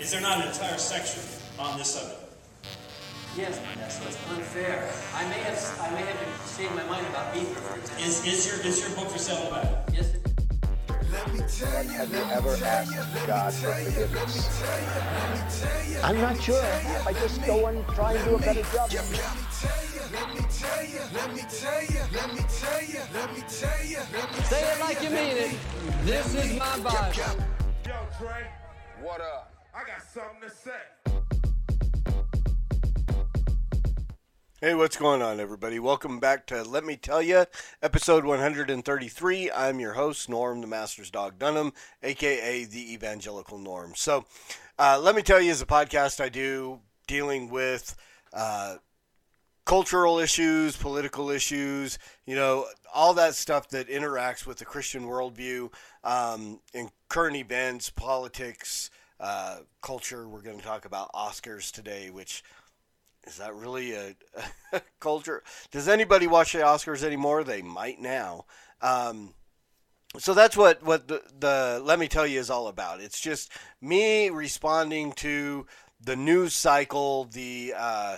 Is there not an entire section on this subject? Yes, but that's what's unfair. I may have I may have changed my mind about beef, for example. Is, is your is your book for sale in the back? Yes. it- Have you ever asked God for forgiveness? I'm not sure. I just go and try and do a better job. Say it like you mean it. This is my Bible. Yo, Trey, What up? Something to say. Hey, what's going on, everybody? Welcome back to Let Me Tell You, episode 133. I'm your host, Norm, the Master's Dog Dunham, aka the Evangelical Norm. So, uh, Let Me Tell You is a podcast I do dealing with uh, cultural issues, political issues, you know, all that stuff that interacts with the Christian worldview um, in current events, politics, uh, culture. We're going to talk about Oscars today, which is that really a, culture? Does anybody watch the Oscars anymore? They might now. Um, so that's what what the, the let me tell you is all about. It's just me responding to the news cycle, the uh,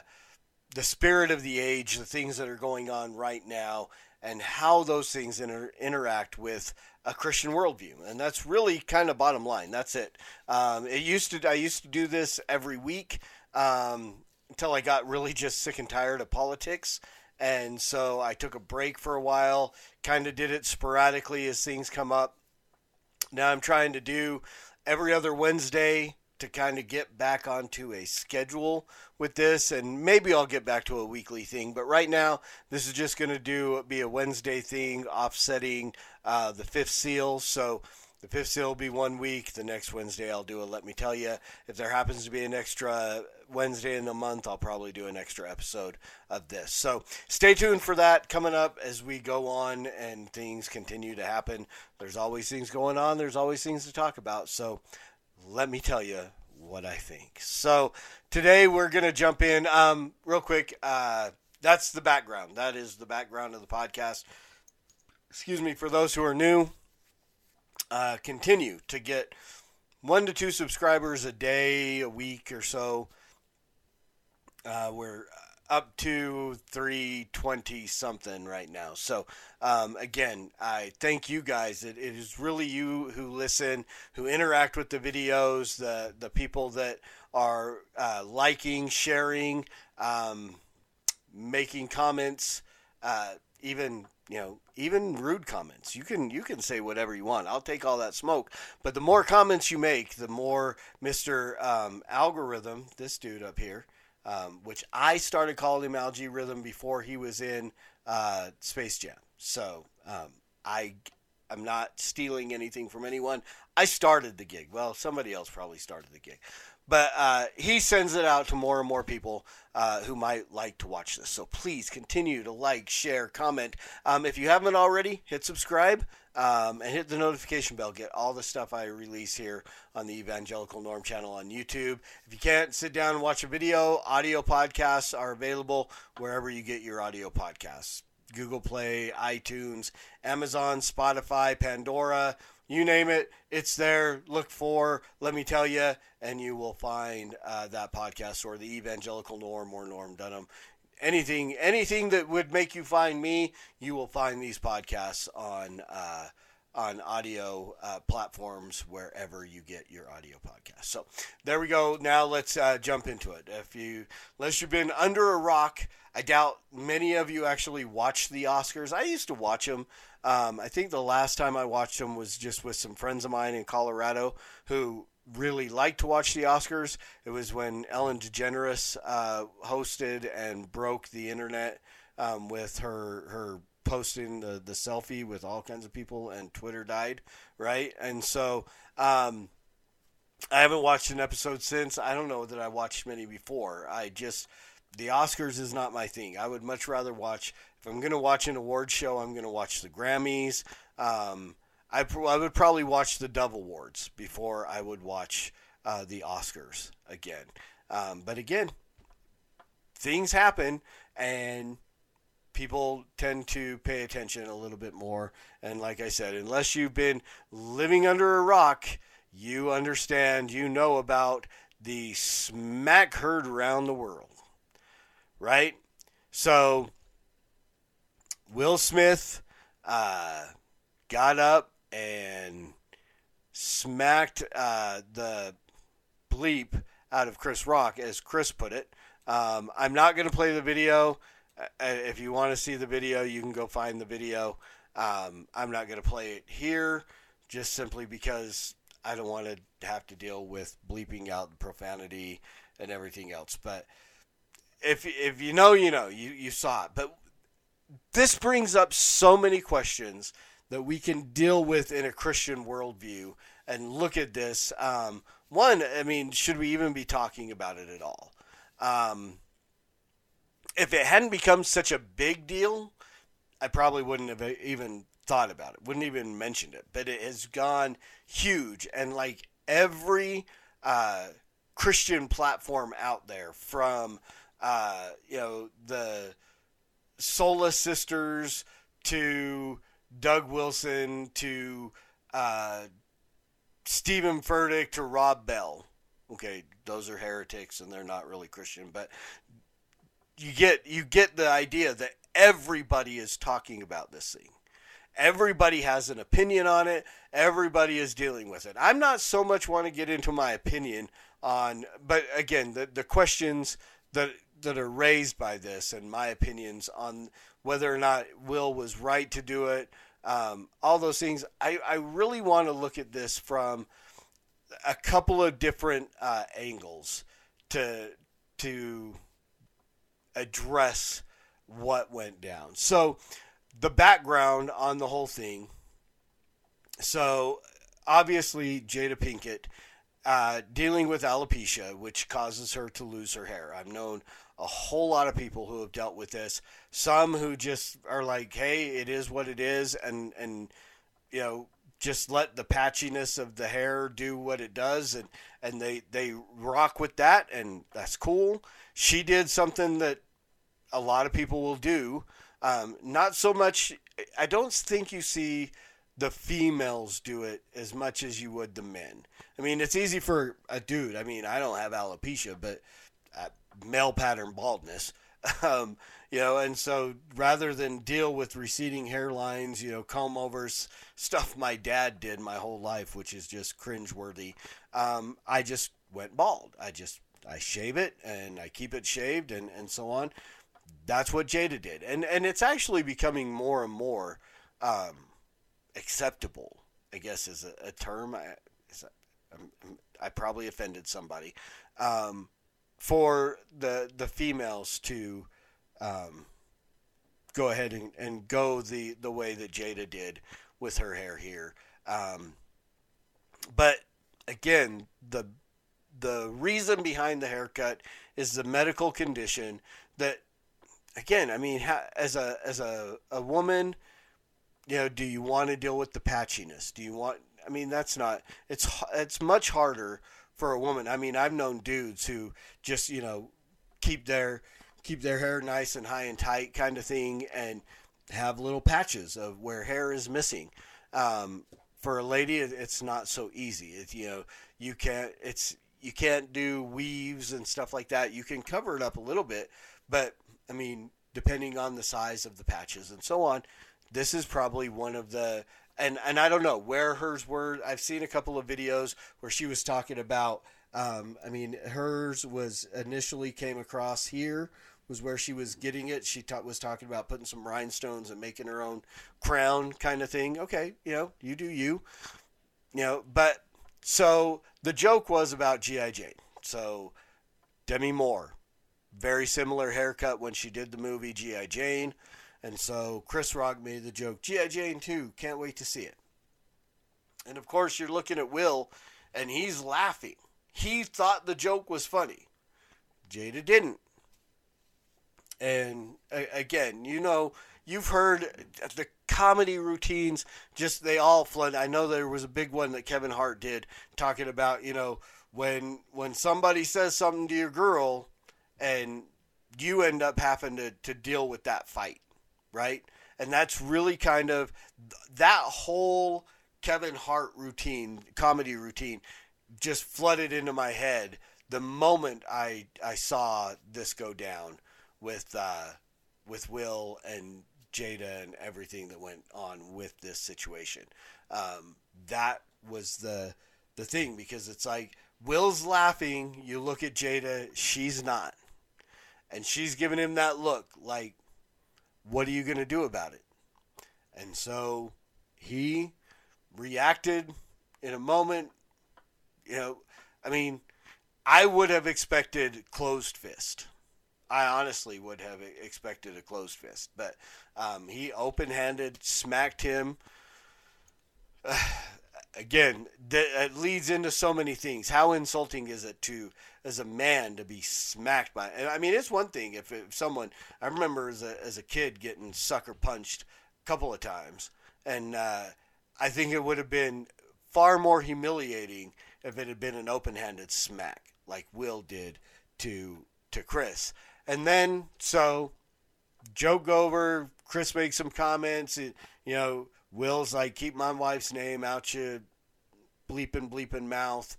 the spirit of the age, the things that are going on right now, and how those things inter- interact with a Christian worldview. And that's really kind of bottom line. That's it. Um, it used to I used to do this every week um, until I got really just sick and tired of politics. And so I took a break for a while, kind of did it sporadically as things come up. Now I'm trying to do every other Wednesday to kind of get back onto a schedule with this and maybe I'll get back to a weekly thing but right now this is just going to do be a Wednesday thing offsetting uh, the fifth seal so the fifth seal will be one week the next Wednesday I'll do a let me tell you if there happens to be an extra Wednesday in the month I'll probably do an extra episode of this so stay tuned for that coming up as we go on and things continue to happen there's always things going on there's always things to talk about so let me tell you what I think. So today we're gonna jump in um, real quick. Uh, that's the background. That is the background of the podcast. Excuse me for those who are new. Uh, continue to get one to two subscribers a day, a week or so. Uh, we're up to 320 something right now. So, um, again, I thank you guys. It, it is really you who listen, who interact with the videos, the, the people that are uh, liking, sharing, um, making comments, uh, even you know even rude comments you can you can say whatever you want i'll take all that smoke but the more comments you make the more mr um, algorithm this dude up here um, which I started calling him Algae Rhythm before he was in uh, Space Jam. So um, I, I'm not stealing anything from anyone. I started the gig. Well, somebody else probably started the gig. But uh, he sends it out to more and more people uh, who might like to watch this. So please continue to like, share, comment. Um, if you haven't already, hit subscribe um, and hit the notification bell. Get all the stuff I release here on the Evangelical Norm channel on YouTube. If you can't sit down and watch a video, audio podcasts are available wherever you get your audio podcasts. Google Play, iTunes, Amazon, Spotify, Pandora, you name it, it's there. Look for, let me tell you, and you will find uh, that podcast or the Evangelical Norm or Norm Dunham. Anything, anything that would make you find me, you will find these podcasts on uh, on audio uh, platforms wherever you get your audio podcast. So there we go. Now let's uh, jump into it. If you, unless you've been under a rock, I doubt many of you actually watch the Oscars. I used to watch them. Um, I think the last time I watched them was just with some friends of mine in Colorado who really liked to watch the Oscars. It was when Ellen DeGeneres uh, hosted and broke the internet um, with her her posting the, the selfie with all kinds of people and Twitter died, right? And so um, I haven't watched an episode since. I don't know that I watched many before. I just the Oscars is not my thing. I would much rather watch if I'm going to watch an award show, I'm going to watch the Grammys. Um, I, pr- I would probably watch the Dove Awards before I would watch uh, the Oscars again. Um, but again, things happen and people tend to pay attention a little bit more. And like I said, unless you've been living under a rock, you understand, you know about the smack heard around the world, right? So Will Smith uh, got up and smacked uh, the bleep out of Chris Rock, as Chris put it. Um, I'm not going to play the video. Uh, if you want to see the video, you can go find the video. Um, I'm not going to play it here, just simply because I don't want to have to deal with bleeping out profanity and everything else. But if if you know, you know, you you saw it. But this brings up so many questions that we can deal with in a Christian worldview and look at this. Um, one, I mean, should we even be talking about it at all? Um, if it hadn't become such a big deal, I probably wouldn't have even thought about it, wouldn't even mentioned it. But it has gone huge, and like every uh, Christian platform out there, from uh, you know the Sola Sisters to Doug Wilson to uh, Steven Furtick to Rob Bell. Okay, those are heretics and they're not really Christian, but you get you get the idea that everybody is talking about this thing. Everybody has an opinion on it. Everybody is dealing with it. I'm not so much want to get into my opinion on, but again, the the questions that that are raised by this and my opinions on whether or not Will was right to do it, um, all those things. I, I really want to look at this from a couple of different uh, angles to to address what went down. So the background on the whole thing. So obviously Jada Pinkett uh, dealing with alopecia, which causes her to lose her hair. I've known a whole lot of people who have dealt with this. Some who just are like, "Hey, it is what it is," and and you know just let the patchiness of the hair do what it does, and and they they rock with that, and that's cool. She did something that a lot of people will do. Um, not so much. I don't think you see the females do it as much as you would the men. I mean, it's easy for a dude. I mean, I don't have alopecia, but uh, male pattern baldness. Um, you know, and so rather than deal with receding hairlines, you know, comb overs, stuff my dad did my whole life, which is just cringeworthy, um, I just went bald. I just I shave it and I keep it shaved and, and so on. That's what Jada did, and and it's actually becoming more and more um, acceptable. I guess is a, a term. I, I probably offended somebody. Um, for the the females to um, go ahead and, and go the, the way that Jada did with her hair here. Um, but again, the the reason behind the haircut is the medical condition that again, I mean, as a as a, a woman, you know, do you want to deal with the patchiness? Do you want I mean, that's not it's it's much harder for a woman. I mean, I've known dudes who just you know keep their keep their hair nice and high and tight kind of thing, and have little patches of where hair is missing. Um, for a lady, it's not so easy. It, you know, you can't it's you can't do weaves and stuff like that. You can cover it up a little bit, but I mean, depending on the size of the patches and so on, this is probably one of the and and I don't know where hers were. I've seen a couple of videos where she was talking about. Um, I mean, hers was initially came across here was where she was getting it. She ta- was talking about putting some rhinestones and making her own crown kind of thing. Okay, you know, you do you. You know, but so the joke was about G.I. Jane. So Demi Moore, very similar haircut when she did the movie G.I. Jane. And so Chris Rock made the joke, G.I. Jane 2, can't wait to see it. And of course, you're looking at Will, and he's laughing. He thought the joke was funny. Jada didn't. And again, you know, you've heard uh, the comedy routines, just they all flood. I know there was a big one that Kevin Hart did talking about, you know, when when somebody says something to your girl and you end up having to, to deal with that fight right? And that's really kind of that whole Kevin Hart routine, comedy routine, just flooded into my head the moment I I saw this go down with uh, with Will and Jada and everything that went on with this situation, um, that was the the thing because it's like Will's laughing. You look at Jada, she's not, and she's giving him that look like, "What are you gonna do about it?" And so he reacted in a moment. You know, I mean, I would have expected closed fist. I honestly would have expected a closed fist, but um, he open-handed smacked him. again, that leads into so many things. How insulting is it to, as a man, to be smacked by? I mean, it's one thing if, if someone. I remember as a as a kid getting sucker punched a couple of times, and uh, I think it would have been far more humiliating if it had been an open-handed smack like Will did to to Chris. And then so joke over, Chris makes some comments, It, you know, Will's like keep my wife's name out your bleeping bleeping mouth.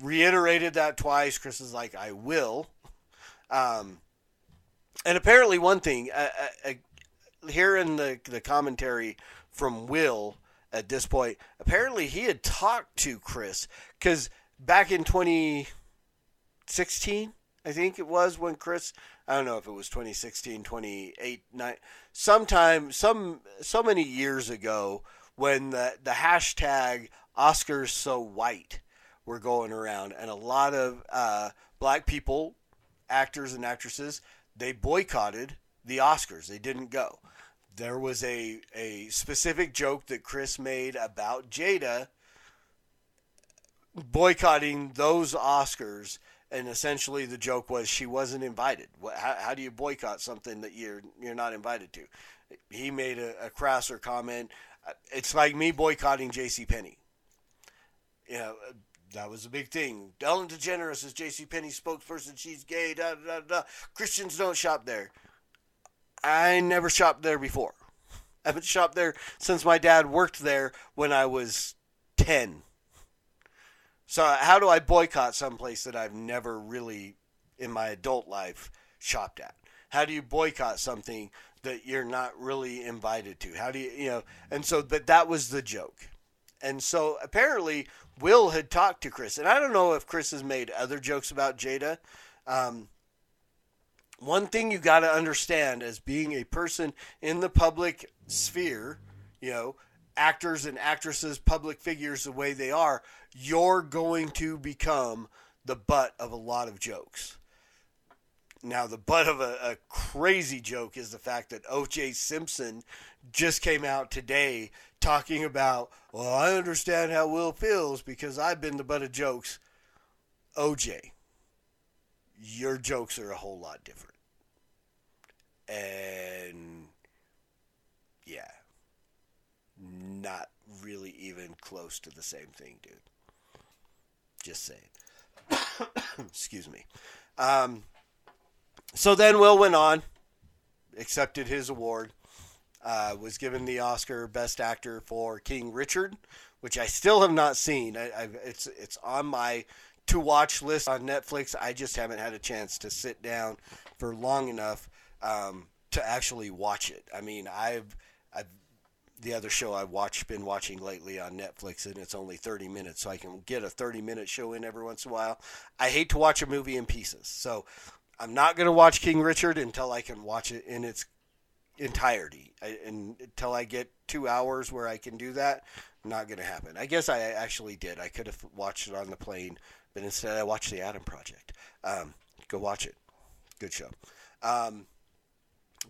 Reiterated that twice. Chris is like I will. Um, and apparently one thing uh, uh, here in the the commentary from Will at this point, apparently he had talked to Chris because back in 2016, I think it was when Chris, I don't know if it was 2016, 28, nine, sometime, some, so many years ago when the, the hashtag Oscars so white were going around and a lot of uh, black people, actors and actresses, they boycotted the Oscars. They didn't go there was a, a specific joke that Chris made about Jada boycotting those Oscars, and essentially the joke was she wasn't invited. How, how do you boycott something that you're you're not invited to? He made a, a crasser comment. Uh, it's like me boycotting J.C. Penney. You know, uh, that was a big thing. Ellen DeGeneres is J.C. Penney spokesperson. She's gay. Da, da, da. Christians don't shop there. I never shopped there before. I haven't shopped there since my dad worked there when I was 10. So, how do I boycott someplace that I've never really, in my adult life, shopped at? How do you boycott something that you're not really invited to? How do you, you know? And so, but that was the joke. And so, apparently, Will had talked to Chris. And I don't know if Chris has made other jokes about Jada. Um, one thing you got to understand as being a person in the public sphere, you know, actors and actresses, public figures, the way they are, you're going to become the butt of a lot of jokes. Now, the butt of a, a crazy joke is the fact that O.J. Simpson just came out today talking about, well, I understand how Will feels because I've been the butt of jokes. OJ, your jokes are a whole lot different and yeah, not really even close to the same thing, dude. Just saying. Excuse me. Um, so then Will went on, accepted his award, uh, was given the Oscar Best Actor for King Richard, which I still have not seen. I, I, it's it's on my to watch list on Netflix. I just haven't had a chance to sit down for long enough um, to actually watch it. I mean, I've, I've the other show I've watched been watching lately on Netflix, and it's only 30 minutes, so I can get a 30 minute show in every once in a while. I hate to watch a movie in pieces, so I'm not going to watch King Richard until I can watch it in its entirety, I, and until I get two hours where I can do that. Not going to happen. I guess I actually did. I could have watched it on the plane, but instead I watched The Adam Project. Um, go watch it. Good show. Um,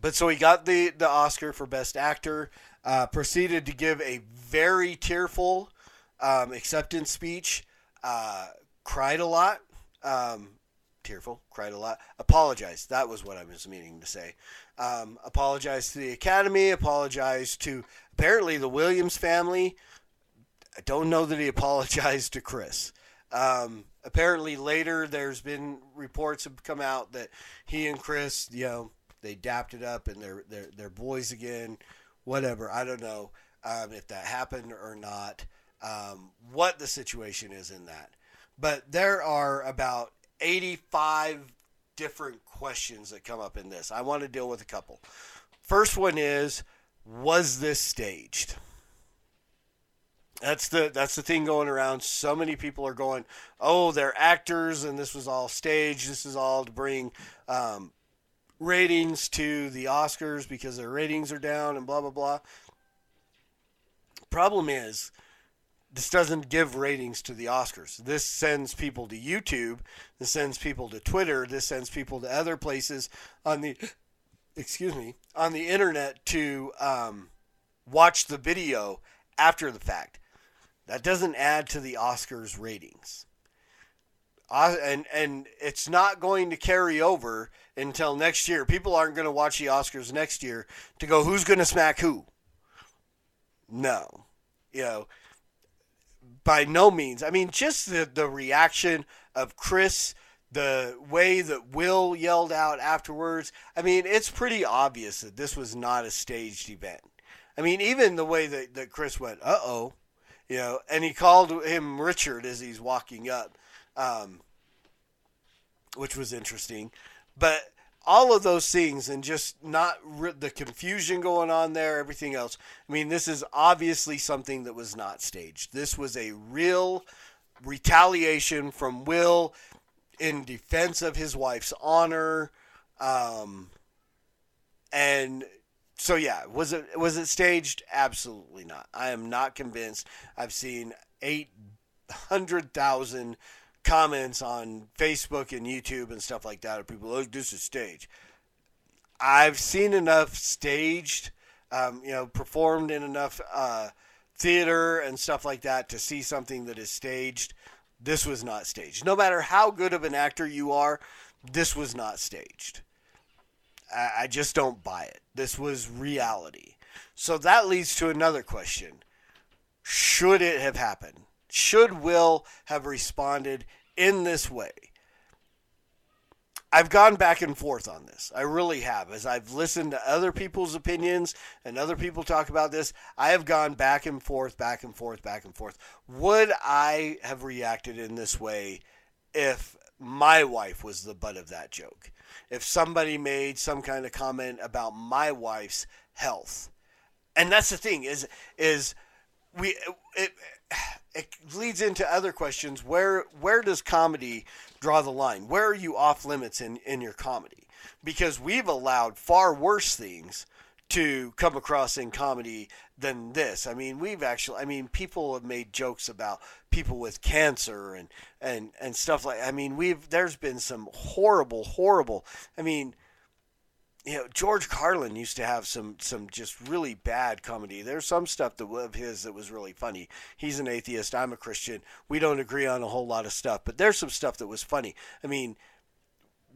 but so he got the, the Oscar for Best Actor, uh, proceeded to give a very tearful um, acceptance speech, uh, cried a lot. Um, tearful, cried a lot. Apologized. That was what I was meaning to say. Um, apologized to the Academy, apologized to apparently the Williams family. I don't know that he apologized to Chris. Um, apparently, later there's been reports have come out that he and Chris, you know, they dapped it up and they're they're they're boys again. Whatever. I don't know um, if that happened or not. Um, what the situation is in that, but there are about 85 different questions that come up in this. I want to deal with a couple. First one is was this staged? That's the that's the thing going around. So many people are going, "Oh, they're actors, and this was all staged. This is all to bring um, ratings to the Oscars because their ratings are down and blah blah blah." Problem is, this doesn't give ratings to the Oscars. This sends people to YouTube. This sends people to Twitter. This sends people to other places on the excuse me on the internet to um, watch the video after the fact. That doesn't add to the Oscars ratings. Uh, and and it's not going to carry over until next year. People aren't going to watch the Oscars next year to go who's going to smack who. No, you know, by no means. I mean, just the the reaction of Chris, the way that Will yelled out afterwards. I mean, it's pretty obvious that this was not a staged event. I mean, even the way that, that Chris went, uh oh, you know, and he called him Richard as he's walking up, um, which was interesting. But all of those things and just not re- the confusion going on there, everything else. I mean, this is obviously something that was not staged. This was a real retaliation from Will in defense of his wife's honor. Um, and so yeah, was it was it staged? Absolutely not. I am not convinced. I've seen eight hundred thousand comments on Facebook and YouTube and stuff like that of people. Oh, this is staged. I've seen enough staged, um, you know, performed in enough uh, theater and stuff like that to see something that is staged. This was not staged. No matter how good of an actor you are, this was not staged. I, I just don't buy it. This was reality. So that leads to another question. Should it have happened? Should Will have responded in this way? I've gone back and forth on this. I really have. As I've listened to other people's opinions and other people talk about this, I have gone back and forth, back and forth, back and forth. Would I have reacted in this way if my wife was the butt of that joke? If somebody made some kind of comment about my wife's health? And that's the thing is is we it, it leads into other questions. Where where does comedy draw the line? Where are you off limits in in your comedy? Because we've allowed far worse things to come across in comedy than this. I mean, we've actually I mean, people have made jokes about people with cancer and and and stuff like I mean, we've there's been some horrible horrible. I mean, you know, George Carlin used to have some some just really bad comedy. There's some stuff that of his that was really funny. He's an atheist. I'm a Christian. We don't agree on a whole lot of stuff, but there's some stuff that was funny. I mean,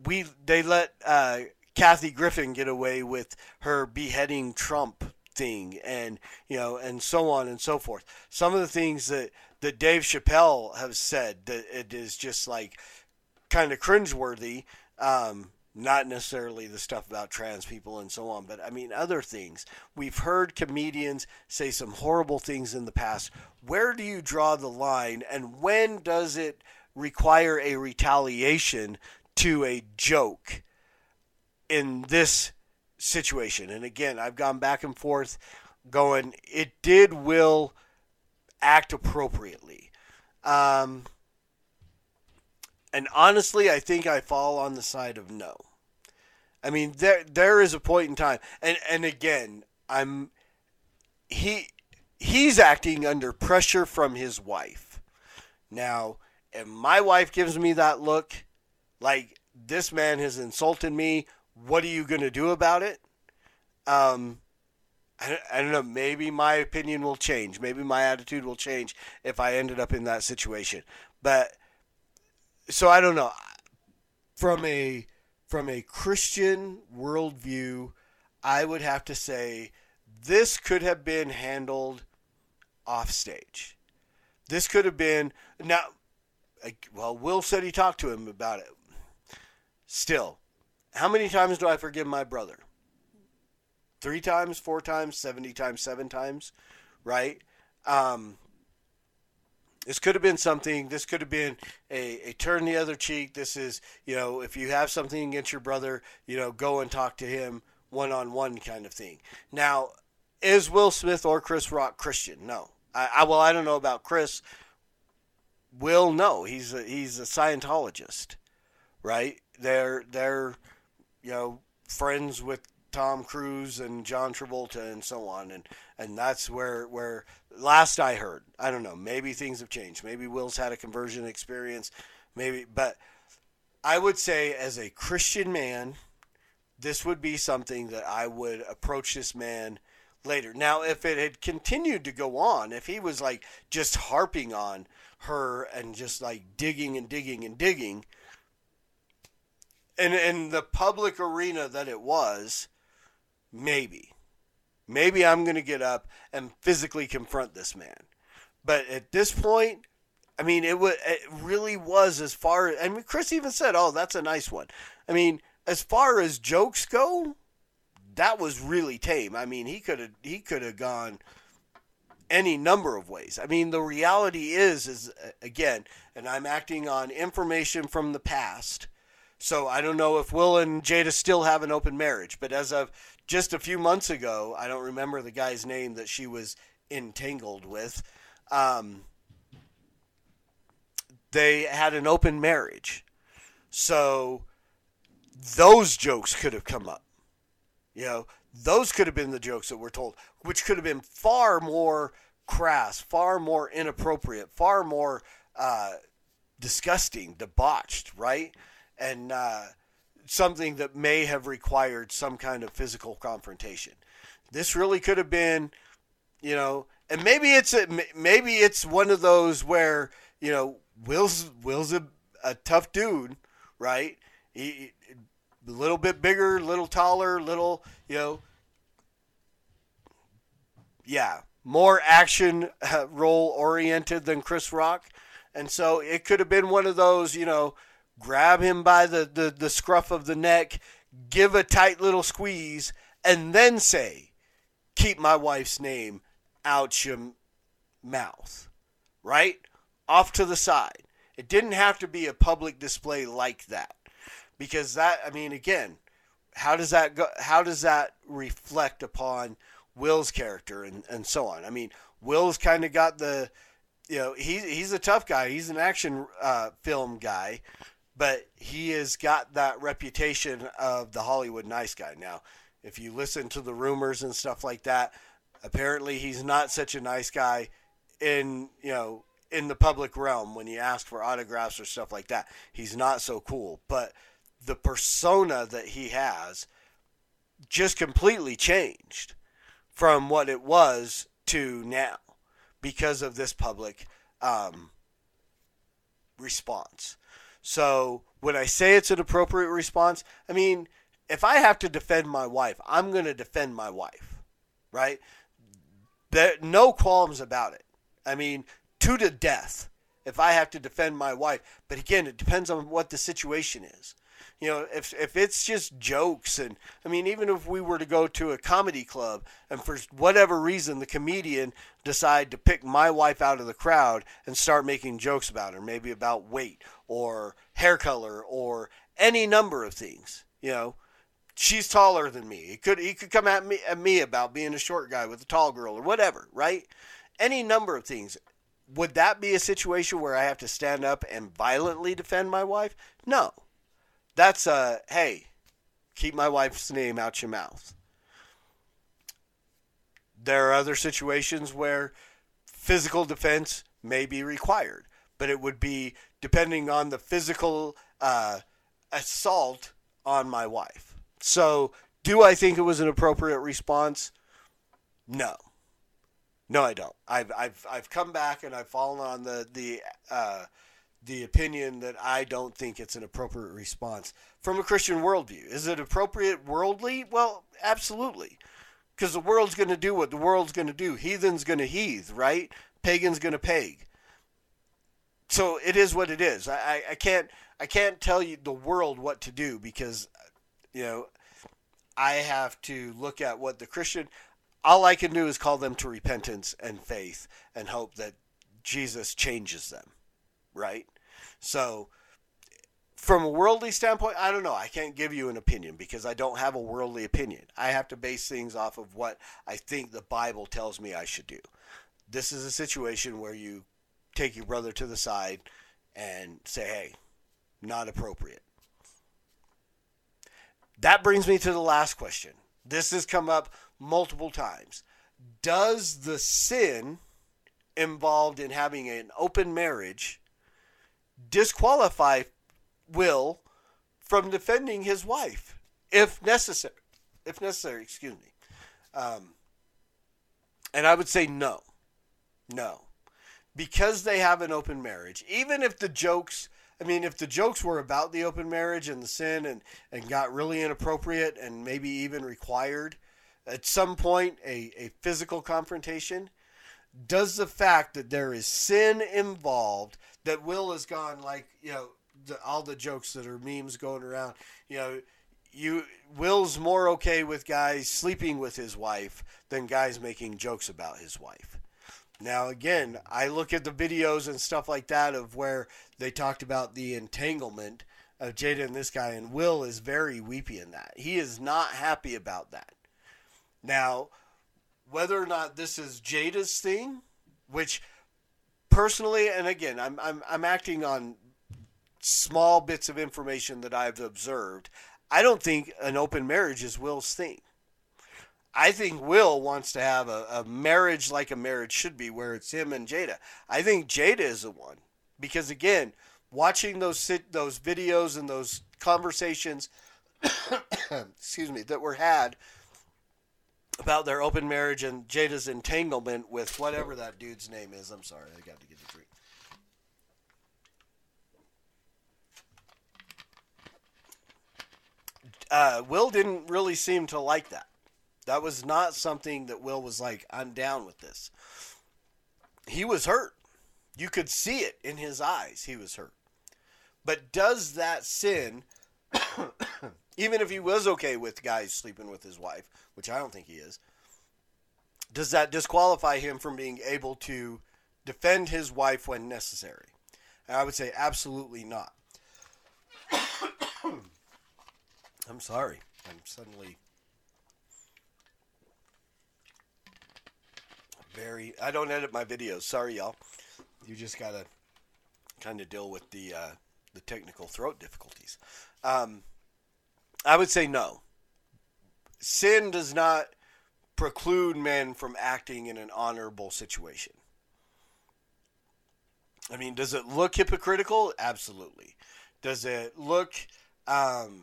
we they let uh, Kathy Griffin get away with her beheading Trump thing, and you know, and so on and so forth. Some of the things that that Dave Chappelle has said that it is just like kind of cringeworthy. Um, not necessarily the stuff about trans people and so on, but I mean other things. We've heard comedians say some horrible things in the past. Where do you draw the line, and when does it require a retaliation to a joke in this situation? And again, I've gone back and forth going, it did will act appropriately. Um, and honestly, I think I fall on the side of no. I mean, there there is a point in time, and and again, I'm he he's acting under pressure from his wife. Now, if my wife gives me that look, like this man has insulted me, what are you to do about it? Um, I, I don't know. Maybe my opinion will change. Maybe my attitude will change if I ended up in that situation. But so I don't know. From a from a Christian worldview, I would have to say this could have been handled off stage. This could have been now. Well, Will said he talked to him about it. Still, how many times do I forgive my brother? Three times, four times, seventy times, seven times, right? Um, This could have been something. This could have been a, a turn the other cheek. This is, you know, if you have something against your brother, you know, go and talk to him one on one kind of thing. Now, is Will Smith or Chris Rock Christian? No. I, I well, I don't know about Chris. Will no, he's a, he's a Scientologist, right? They're they're you know friends with Tom Cruise and John Travolta and so on, and and that's where where last I heard, I don't know, maybe things have changed. Maybe Will's had a conversion experience, maybe, but I would say as a Christian man, this would be something that I would approach this man later. Now, if it had continued to go on, if he was like just harping on her and just like digging and digging and digging, and in the public arena that it was, maybe. Maybe I'm going to get up and physically confront this man. But at this point, I mean, it was it really was as far. I mean, Chris even said, "Oh, that's a nice one." I mean, as far as jokes go, that was really tame. I mean, he could have he could have gone any number of ways. I mean, the reality is is uh, again, and I'm acting on information from the past. So I don't know if Will and Jada still have an open marriage, but as of just a few months ago, I don't remember the guy's name that she was entangled with. Um, they had an open marriage. So those jokes could have come up. You know, those could have been the jokes that were told, which could have been far more crass, far more inappropriate, far more uh, disgusting, debauched, right? And uh, something that may have required some kind of physical confrontation. This really could have been, you know, and maybe it's a, maybe it's one of those where you know Will's Will's a, a tough dude, right? He, a little bit bigger, little taller, little, you know, yeah, more action uh, role oriented than Chris Rock. And so it could have been one of those, you know, grab him by the, the, the scruff of the neck, give a tight little squeeze, and then say, keep my wife's name out your mouth. Right? Off to the side. It didn't have to be a public display like that because that I mean again, how does that go? How does that reflect upon Will's character and and so on? I mean, Will's kind of got the you know he he's a tough guy. He's an action uh, film guy, but he has got that reputation of the Hollywood nice guy. Now, if you listen to the rumors and stuff like that, apparently he's not such a nice guy in you know in the public realm when you ask for autographs or stuff like that. He's not so cool, but the persona that he has just completely changed from what it was to now because of this public um, response. So when I say it's an appropriate response, I mean, if I have to defend my wife, I'm going to defend my wife, right? There, no qualms about it. I mean, to the death if I have to defend my wife. But again, it depends on what the situation is you know, if if it's just jokes and I mean, even if we were to go to a comedy club and for whatever reason the comedian decide to pick my wife out of the crowd and start making jokes about her, maybe about weight or hair color or any number of things, you know, she's taller than me. He could he could come at me at me about being a short guy with a tall girl or whatever, right? Any number of things. Would that be a situation where I have to stand up and violently defend my wife? No that's a hey, keep my wife's name out your mouth. There are other situations where physical defense may be required, but it would be depending on the physical uh, assault on my wife. So, do I think it was an appropriate response? No. No, I don't. I've I've I've come back and I've fallen on the the uh, the opinion that I don't think it's an appropriate response from a Christian worldview. Is it appropriate worldly? Well, absolutely. Because the world's going to do what the world's going to do. Heathen's going to heathe, right? Pagan's going to pag. So it is what it is. I, I can't I can't tell you the world what to do because you know I have to look at what the Christian all I can do is call them to repentance and faith and hope that Jesus changes them, right? So, from a worldly standpoint, I don't know. I can't give you an opinion because I don't have a worldly opinion. I have to base things off of what I think the Bible tells me I should do. This is a situation where you take your brother to the side and say, hey, not appropriate. That brings me to the last question. This has come up multiple times. Does the sin involved in having an open marriage disqualify Will from defending his wife if necessary? If necessary, excuse me. Um, and I would say no. No. Because they have an open marriage, even if the jokes I mean, if the jokes were about the open marriage and the sin and, and got really inappropriate and maybe even required at some point a, a physical confrontation, does the fact that there is sin involved that Will has gone like, you know, the, all the jokes that are memes going around, you know, you Will's more okay with guys sleeping with his wife than guys making jokes about his wife. Now, again, I look at the videos and stuff like that of where they talked about the entanglement of Jada and this guy, and Will is very weepy in that. He is not happy about that. Now, whether or not this is Jada's thing, which personally, and again, I'm, I'm, I'm acting on small bits of information that I've observed. I don't think an open marriage is Will's thing. I think Will wants to have a, a marriage like a marriage should be, where it's him and Jada. I think Jada is the one because again, watching those those videos and those conversations, excuse me, that were had about their open marriage and Jada's entanglement with whatever that dude's name is. I'm sorry, I got to get a drink. Uh, Will didn't really seem to like that. That was not something that Will was like, I'm down with this. He was hurt. You could see it in his eyes. He was hurt. But does that sin, even if he was okay with guys sleeping with his wife, which I don't think he is, does that disqualify him from being able to defend his wife when necessary? And I would say absolutely not. I'm sorry. I'm suddenly very. I don't edit my videos. Sorry, y'all. You just gotta kind of deal with the uh, the technical throat difficulties. Um, I would say no. Sin does not preclude men from acting in an honorable situation. I mean, does it look hypocritical? Absolutely. Does it look um,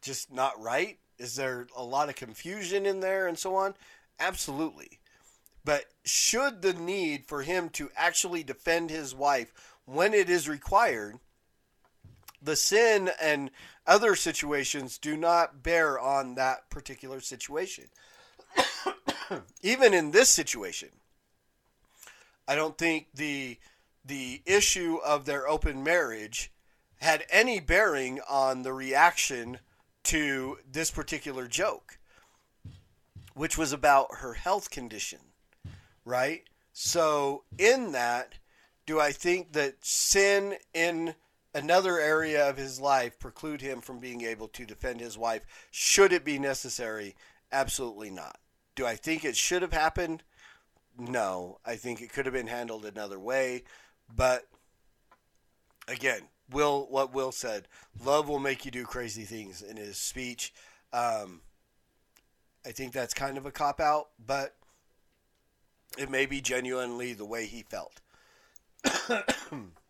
just not right? Is there a lot of confusion in there and so on? Absolutely. But should the need for him to actually defend his wife when it is required, the sin and other situations do not bear on that particular situation. Even in this situation, I don't think the the issue of their open marriage had any bearing on the reaction to this particular joke, which was about her health condition right? So, in that, do I think that sin in another area of his life preclude him from being able to defend his wife should it be necessary? Absolutely not. Do I think it should have happened? No. I think it could have been handled another way, but again, Will what Will said, love will make you do crazy things in his speech. Um, I think that's kind of a cop out, but it may be genuinely the way he felt.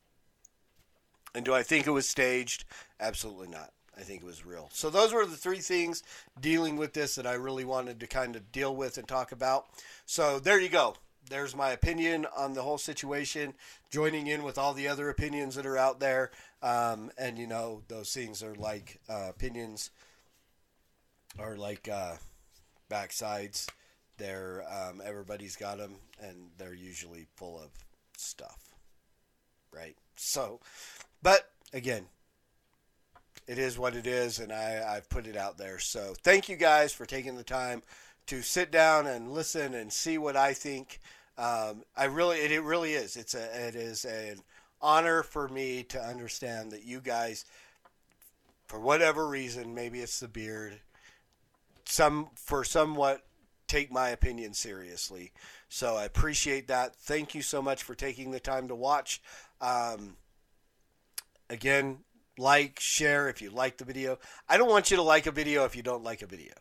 and do I think it was staged? Absolutely not. I think it was real. So those were the three things dealing with this that I really wanted to kind of deal with and talk about. So there you go. There's my opinion on the whole situation, joining in with all the other opinions that are out there. Um, and you know, those things are like uh, opinions are like uh, backsides they're um, everybody's got them, and they're usually full of stuff, right? So, but again, it is what it is, and I, I've put it out there. So, thank you guys for taking the time to sit down and listen and see what I think Um, I really, it, it really is. It's a, it is an honor for me to understand that you guys, for whatever reason, maybe it's the beard, some for somewhat take my opinion seriously. So I appreciate that. Thank you so much for taking the time to watch. Um, again, like, share if you like the video. I don't want you to like a video if you don't like a video.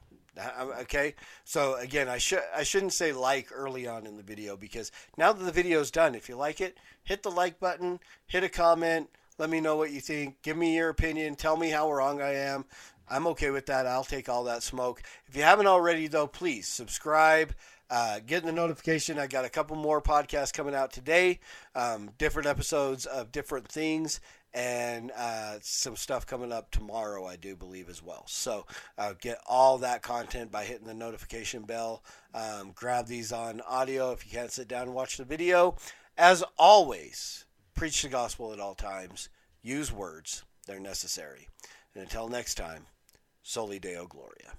Okay, so again, I should I shouldn't say like early on in the video because now that the video is done, if you like it, hit the like button, hit a comment, let me know what you think, give me your opinion, tell me how wrong I am. I'm okay with that. I'll take all that smoke. If you haven't already, though, please subscribe. Uh, get the notification. I got a couple more podcasts coming out today, um, different episodes of different things, and uh, some stuff coming up tomorrow, I do believe, as well. So uh, get all that content by hitting the notification bell. Um, grab these on audio if you can't sit down and watch the video. As always, preach the gospel at all times. Use words, they're necessary. And until next time, Soli Deo Gloria.